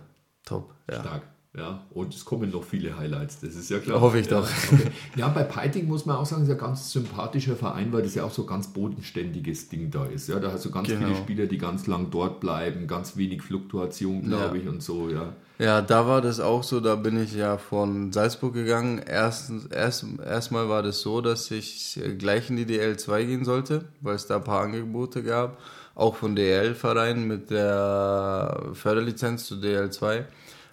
top. Ja. Stark. Ja, und es kommen noch viele Highlights, das ist ja klar. Hoffe ich ja, doch. Okay. Ja, bei Peiting muss man auch sagen, ist ein ganz sympathischer Verein, weil das ja auch so ganz bodenständiges Ding da ist. Ja, da hast du ganz Genau. viele Spieler, die ganz lang dort bleiben, ganz wenig Fluktuation, glaube Ja. ich, und so, ja. Ja, da war das auch so, da bin ich ja von Salzburg gegangen. Erstens, erst, erstmal war das so, dass ich gleich in die DL2 gehen sollte, weil es da ein paar Angebote gab. Auch von DL-Vereinen mit der Förderlizenz zu DL2.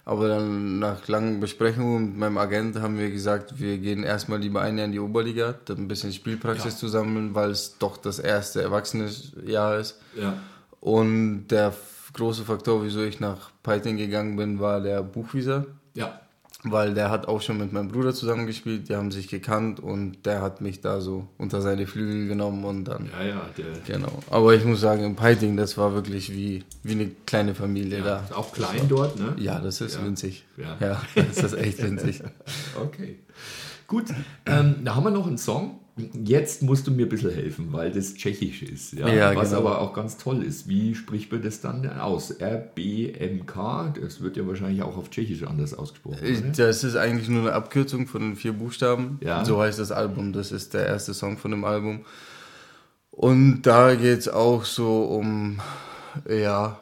Aber dann nach langen Besprechungen mit meinem Agent haben wir gesagt, wir gehen erstmal lieber ein Jahr in die Oberliga, dann ein bisschen Spielpraxis Ja. zu sammeln, weil es doch das erste Erwachsene-Jahr ist. Ja, Und der große Faktor, wieso ich nach Peiting gegangen bin, war der Buchwieser, ja. Weil der hat auch schon mit meinem Bruder zusammengespielt, die haben sich gekannt und der hat mich da so unter seine Flügel genommen und dann, Ja, ja, der, genau. Aber ich muss sagen, in Peiting, das war wirklich wie, wie eine kleine Familie ja, da. auch klein dort, ne? Ja, das ist Ja. winzig. Ja. Ja. das ist echt winzig. Okay. Gut, ähm, da haben wir noch einen Song. Jetzt musst du mir ein bisschen helfen, weil das Tschechisch ist. Ja? Ja, Was genau. aber auch ganz toll ist. Wie spricht man das dann aus? RBMK, das wird ja wahrscheinlich auch auf Tschechisch anders ausgesprochen. Oder? das ist eigentlich nur eine Abkürzung von den vier Buchstaben. Ja. So heißt das Album. Das ist der erste Song von dem Album. Und da geht es auch so um, ja,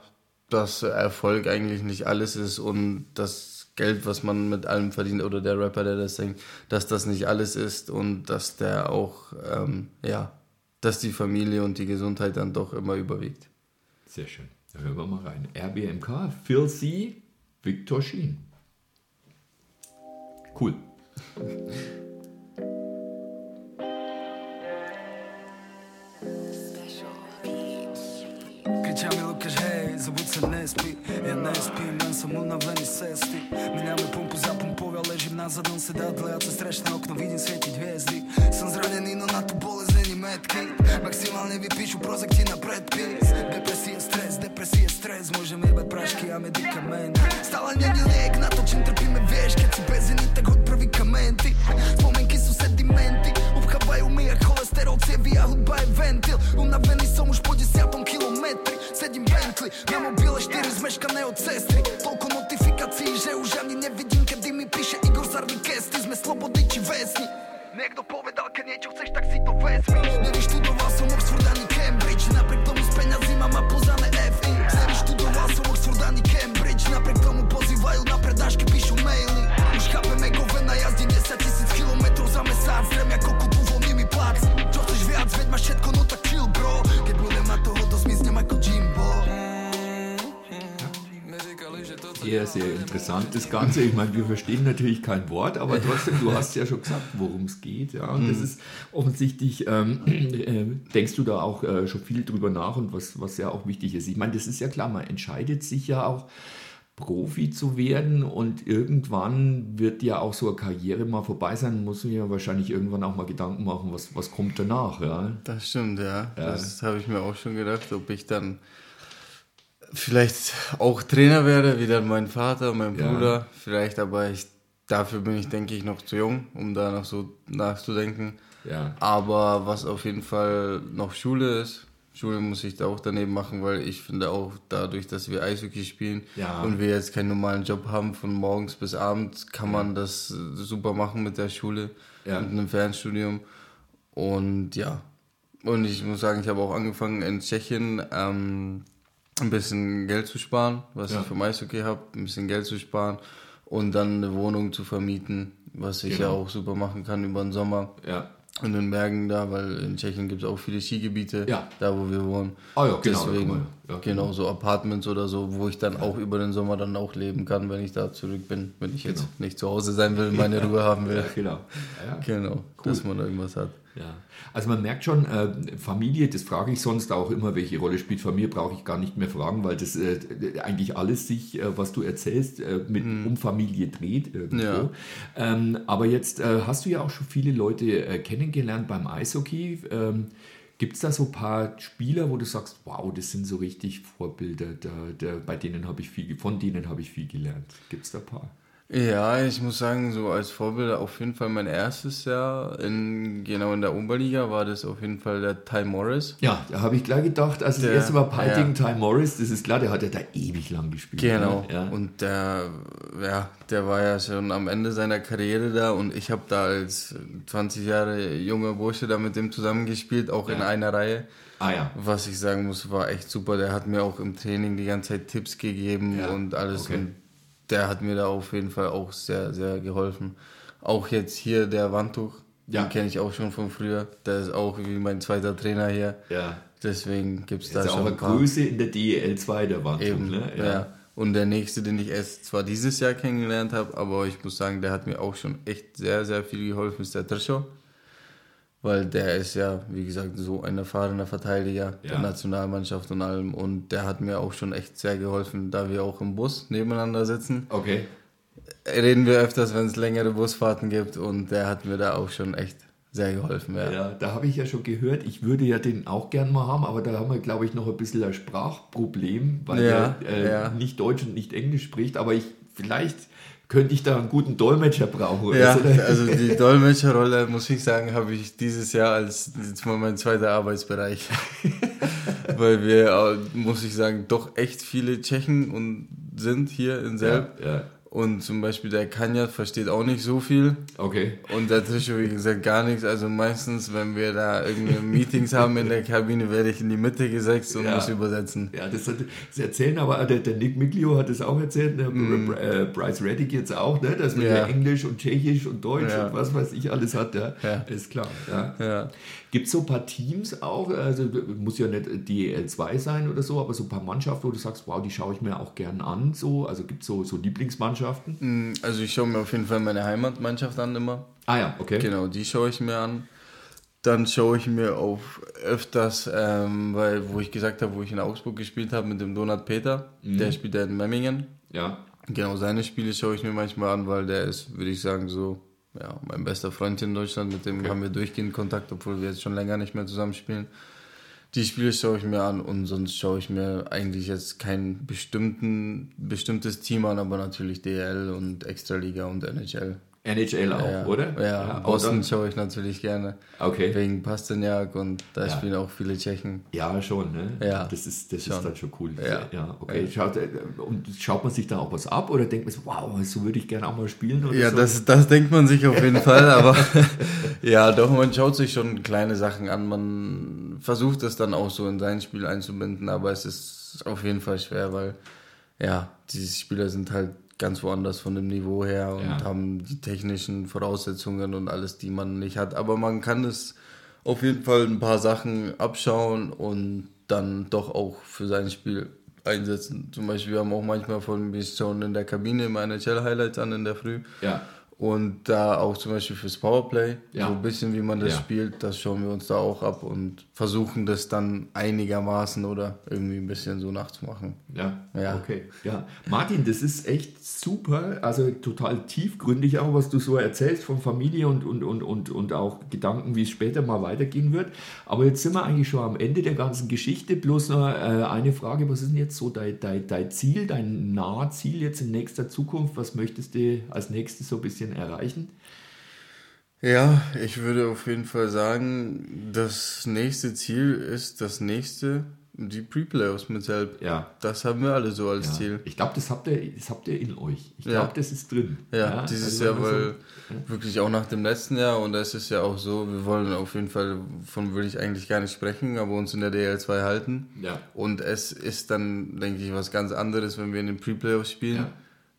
dass Erfolg eigentlich nicht alles ist und das Geld, was man mit allem verdient, oder der Rapper, der das singt, dass das nicht alles ist und dass der auch, ähm, ja, dass die Familie und die Gesundheit dann doch immer überwiegt. Sehr schön. Hören wir mal rein. RBMK, Phil C., Victor Sheen. Cool. Тя ми лукаш, хей, забуд се, не спи. Я не спи, мен само навлени се сти. Минаваме пумпо за помпове, лежим на задън се дадат се среща окна, видим свети звезди. Съм зранен и на нато болезнени метки. Максимални ви пишу, прозък ти напред пис. Депресия, стрес, депресия, стрес Може ми бе прашки, а медикамент Стала нягиле, гнато, чем тръпиме вешки си безените го отправи към менти Споменки gangsterov cievy hudba je ventil. Unavený som už po desiatom kilometri. Sedím Bentley, na mobile 4 od cesty Toľko notifikácií, že už ani nevidím Kedy mi píše Igor Zarnikesty Sme slobody či väzni? Niekto povedal, keď niečo chceš, tak si to vezmi. Sehr, sehr interessant das Ganze. Ich meine, wir verstehen natürlich kein Wort, aber trotzdem, du hast ja schon gesagt, worum es geht. Ja? Und das ist offensichtlich, ähm, äh, denkst du da auch äh, schon viel drüber nach und was, was ja auch wichtig ist. Ich meine, das ist ja klar, man entscheidet sich ja auch, Profi zu werden und irgendwann wird ja auch so eine Karriere mal vorbei sein, muss man ja wahrscheinlich irgendwann auch mal Gedanken machen, was, was kommt danach. Ja? Das stimmt, ja. Das habe ich mir auch schon gedacht, ob ich dann vielleicht auch Trainer werde, wie dann mein Vater, mein Ja. Bruder. Vielleicht, aber ich, dafür bin ich, denke ich, noch zu jung, um da noch so nachzudenken. Ja. Aber was auf jeden Fall noch Schule ist, Schule muss ich da auch daneben machen, weil ich finde auch dadurch, dass wir Eishockey spielen Ja. und wir jetzt keinen normalen Job haben von morgens bis abends, kann man das super machen mit der Schule, Ja. mit einem Fernstudium. Und ja, und ich muss sagen, ich habe auch angefangen in Tschechien ähm, ein bisschen Geld zu sparen, was Ja. ich vom Eishockey habe, ein bisschen Geld zu sparen und dann eine Wohnung zu vermieten, was ich ja Genau. auch super machen kann über den Sommer Ja. in den Bergen da, weil in Tschechien gibt es auch viele Skigebiete, Ja. da wo wir wohnen. Ah ja, genau, Deswegen, man- ja, genau, so Apartments oder so, wo ich dann auch über den Sommer dann auch leben kann, wenn ich da zurück bin, wenn ich jetzt nicht zu Hause sein will, meine Ruhe haben will. Ja, genau. Ja. Genau, dass man irgendwas hat. Ja, also man merkt schon, äh, Familie, das frage ich sonst auch immer, welche Rolle spielt Familie, brauche ich gar nicht mehr fragen, weil das äh, eigentlich alles sich, äh, was du erzählst, äh, mit um Familie dreht irgendwo. Ja. Ähm, aber jetzt äh, hast du ja auch schon viele Leute äh, kennengelernt beim Eishockey. Ähm, Gibt es da so ein paar Spieler, wo du sagst, wow, das sind so richtig Vorbilder, da, da, bei denen habe ich viel, von denen habe ich viel gelernt. Gibt es da ein paar? Ja, ich muss sagen, so als Vorbild auf jeden Fall mein erstes Jahr in, genau in der Oberliga war das auf jeden Fall der Ty Morris. Ja, da habe ich gleich gedacht, als das Der- erste Mal Piting ja. Ty Morris, das ist klar, der hat ja da ewig lang gespielt. Genau. ne? Ja. Und der, ja, der war ja schon am Ende seiner Karriere da und ich habe da als 20 Jahre junger Bursche da mit dem zusammengespielt, auch in Ja. einer Reihe. ah ja, Was ich sagen muss, war echt super. Der hat mir auch im Training die ganze Zeit Tipps gegeben und alles. okay. Und der hat mir da auf jeden Fall auch sehr, sehr geholfen. Auch jetzt hier der Wandtuch, Ja. den kenne ich auch schon von früher. Der ist auch wie mein zweiter Trainer hier. ja. Deswegen gibt es da ist ja auch schon eine ein. Größe in der DEL 2 der Wand. Eben, ne? ja. Und der nächste, den ich erst zwar dieses Jahr kennengelernt habe, aber ich muss sagen, der hat mir auch schon echt sehr, sehr viel geholfen, ist der Trischo. Weil der ist ja, wie gesagt, so ein erfahrener Verteidiger Ja. der Nationalmannschaft und allem. Und der hat mir auch schon echt sehr geholfen, da wir auch im Bus nebeneinander sitzen. Okay. Reden wir öfters, wenn es längere Busfahrten gibt. Und der hat mir da auch schon echt sehr geholfen, ja. Ja, da habe ich ja schon gehört, ich würde ja den auch gern mal haben, aber da haben wir, glaube ich, noch ein bisschen ein Sprachproblem, weil Ja, er äh, nicht Deutsch und nicht Englisch spricht, aber ich vielleicht könnte ich da einen guten Dolmetscher brauchen. Ja, so. also die Dolmetscherrolle, muss ich sagen, habe ich dieses Jahr als jetzt mal mein zweiter Arbeitsbereich. Weil wir, äh, muss ich sagen, doch echt viele Tschechen und sind hier in Selb. ja, ja. Und zum Beispiel der Kanja versteht auch nicht so viel. Okay. Und der Tische, wie gesagt, gar nichts. Also meistens, wenn wir da irgendwie Meetings haben in der Kabine, werde ich in die Mitte gesetzt und Ja. muss übersetzen. Ja, das, hat, das erzählen aber, der, der Nick Miglio hat es auch erzählt, der äh, Bryce Reddick jetzt auch, ne, dass man. Ja. ja Englisch und Tschechisch und Deutsch Ja. und was weiß ich alles hat, ja, ist klar. Ja. Gibt es so ein paar Teams auch, also muss ja nicht DL2 sein oder so, aber so ein paar Mannschaften, wo du sagst, wow, die schaue ich mir auch gern an, so, also gibt es so, so Lieblingsmannschaften? Also ich schaue mir auf jeden Fall meine Heimatmannschaft an immer. Ah ja, okay. Genau, die schaue ich mir an. Dann schaue ich mir auch öfters, ähm, weil, wo ich gesagt habe, wo ich in Augsburg gespielt habe mit dem Donat Peter, der spielt ja in Memmingen. Ja, Genau, seine Spiele schaue ich mir manchmal an, weil der ist, würde ich sagen, so ja, mein bester Freund in Deutschland. Mit dem haben wir durchgehend Kontakt, obwohl wir jetzt schon länger nicht mehr zusammen spielen. Die Spiele schaue ich mir an und sonst schaue ich mir eigentlich jetzt kein bestimmten, bestimmtes Team an, aber natürlich DL und Extraliga und NHL. NHL auch, ja. oder? Ja, Außen dann- schaue ich natürlich gerne. Okay. Wegen Pasternak und da Ja. spielen auch viele Tschechen. Ja, schon, ne? Ja, Das ist, das ist schon. dann schon cool. Ja. okay. Schaut, äh, und schaut man sich da auch was ab oder denkt man so, wow, so würde ich gerne auch mal spielen? Oder Ja, so? das, das denkt man sich auf jeden Fall, aber ja, doch, man schaut sich schon kleine Sachen an. Man versucht es dann auch so in sein Spiel einzubinden, aber es ist auf jeden Fall schwer, weil ja, diese Spieler sind halt ganz woanders von dem Niveau her und Ja. haben die technischen Voraussetzungen und alles, die man nicht hat. Aber man kann es auf jeden Fall ein paar Sachen abschauen und dann doch auch für sein Spiel einsetzen. Zum Beispiel, wir haben auch manchmal von wir schauen in der Kabine immer NHL-Highlights an in der Früh. Ja. Und da auch zum Beispiel fürs Powerplay, Ja. so ein bisschen wie man das Ja. spielt, das schauen wir uns da auch ab und versuchen das dann einigermaßen oder irgendwie ein bisschen so nachzumachen. Ja, Ja. okay. Ja. Martin, das ist echt super, also total tiefgründig auch, was du so erzählst von Familie und, und, und, und, und auch Gedanken, wie es später mal weitergehen wird. Aber jetzt sind wir eigentlich schon am Ende der ganzen Geschichte. Bloß noch äh, eine Frage, was ist denn jetzt so dein, dein, dein Ziel, dein Nahziel jetzt in nächster Zukunft? Was möchtest du als nächstes so ein bisschen erreichen? Ja, ich würde auf jeden Fall sagen, das nächste Ziel ist das nächste, die Pre-Playoffs mit Selb. Ja. Das haben wir alle so als Ja. Ziel. Ich glaube, das habt ihr, das habt ihr in euch. Ich Ja. glaube, das ist drin. Ja, dieses also Jahr, weil wirklich auch nach dem letzten Jahr und es ist ja auch so, wir wollen auf jeden Fall, von würde ich eigentlich gar nicht sprechen, aber uns in der DL2 halten. Ja. Und es ist dann, denke ich, was ganz anderes, wenn wir in den Pre-Playoffs spielen.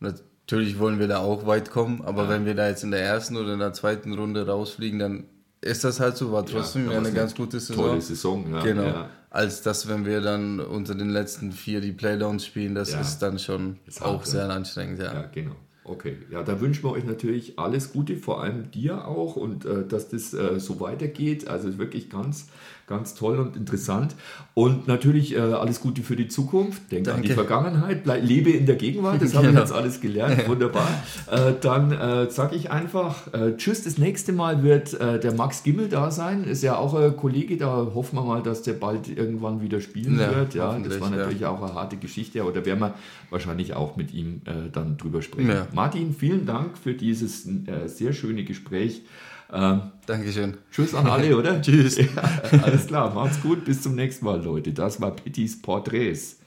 Ja. Natürlich wollen wir da auch weit kommen, aber wenn wir da jetzt in der ersten oder in der zweiten Runde rausfliegen, dann ist das halt so, war trotzdem Ja, ja, eine es ganz gute eine Saison. tolle Saison, ja. Genau. Ja. Als dass, wenn wir dann unter den letzten vier die Playdowns spielen, das Ja. ist dann schon Ist auch sehr ja. anstrengend, ja. Ja, genau. Okay, ja, da wünschen wir euch natürlich alles Gute, vor allem dir auch und äh, dass das äh, so weitergeht. Also wirklich ganz, ganz toll und interessant. Und natürlich äh, alles Gute für die Zukunft. Denk an die Danke. Vergangenheit, bleib, lebe in der Gegenwart. Das haben wir Genau. jetzt alles gelernt. Wunderbar. äh, dann äh, sage ich einfach äh, Tschüss. Das nächste Mal wird äh, der Max Gimmel da sein. Ist ja auch ein Kollege. Da hoffen wir mal, dass der bald irgendwann wieder spielen Ja, wird. Ja, das war ja. natürlich auch eine harte Geschichte, aber da werden wir wahrscheinlich auch mit ihm äh, dann drüber sprechen. Ja. Martin, vielen Dank für dieses äh, sehr schöne Gespräch. Ähm, Dankeschön. tschüss an alle, oder? Tschüss. Ja, alles klar, macht's gut, bis zum nächsten Mal, Leute. Das war Pittys Porträts.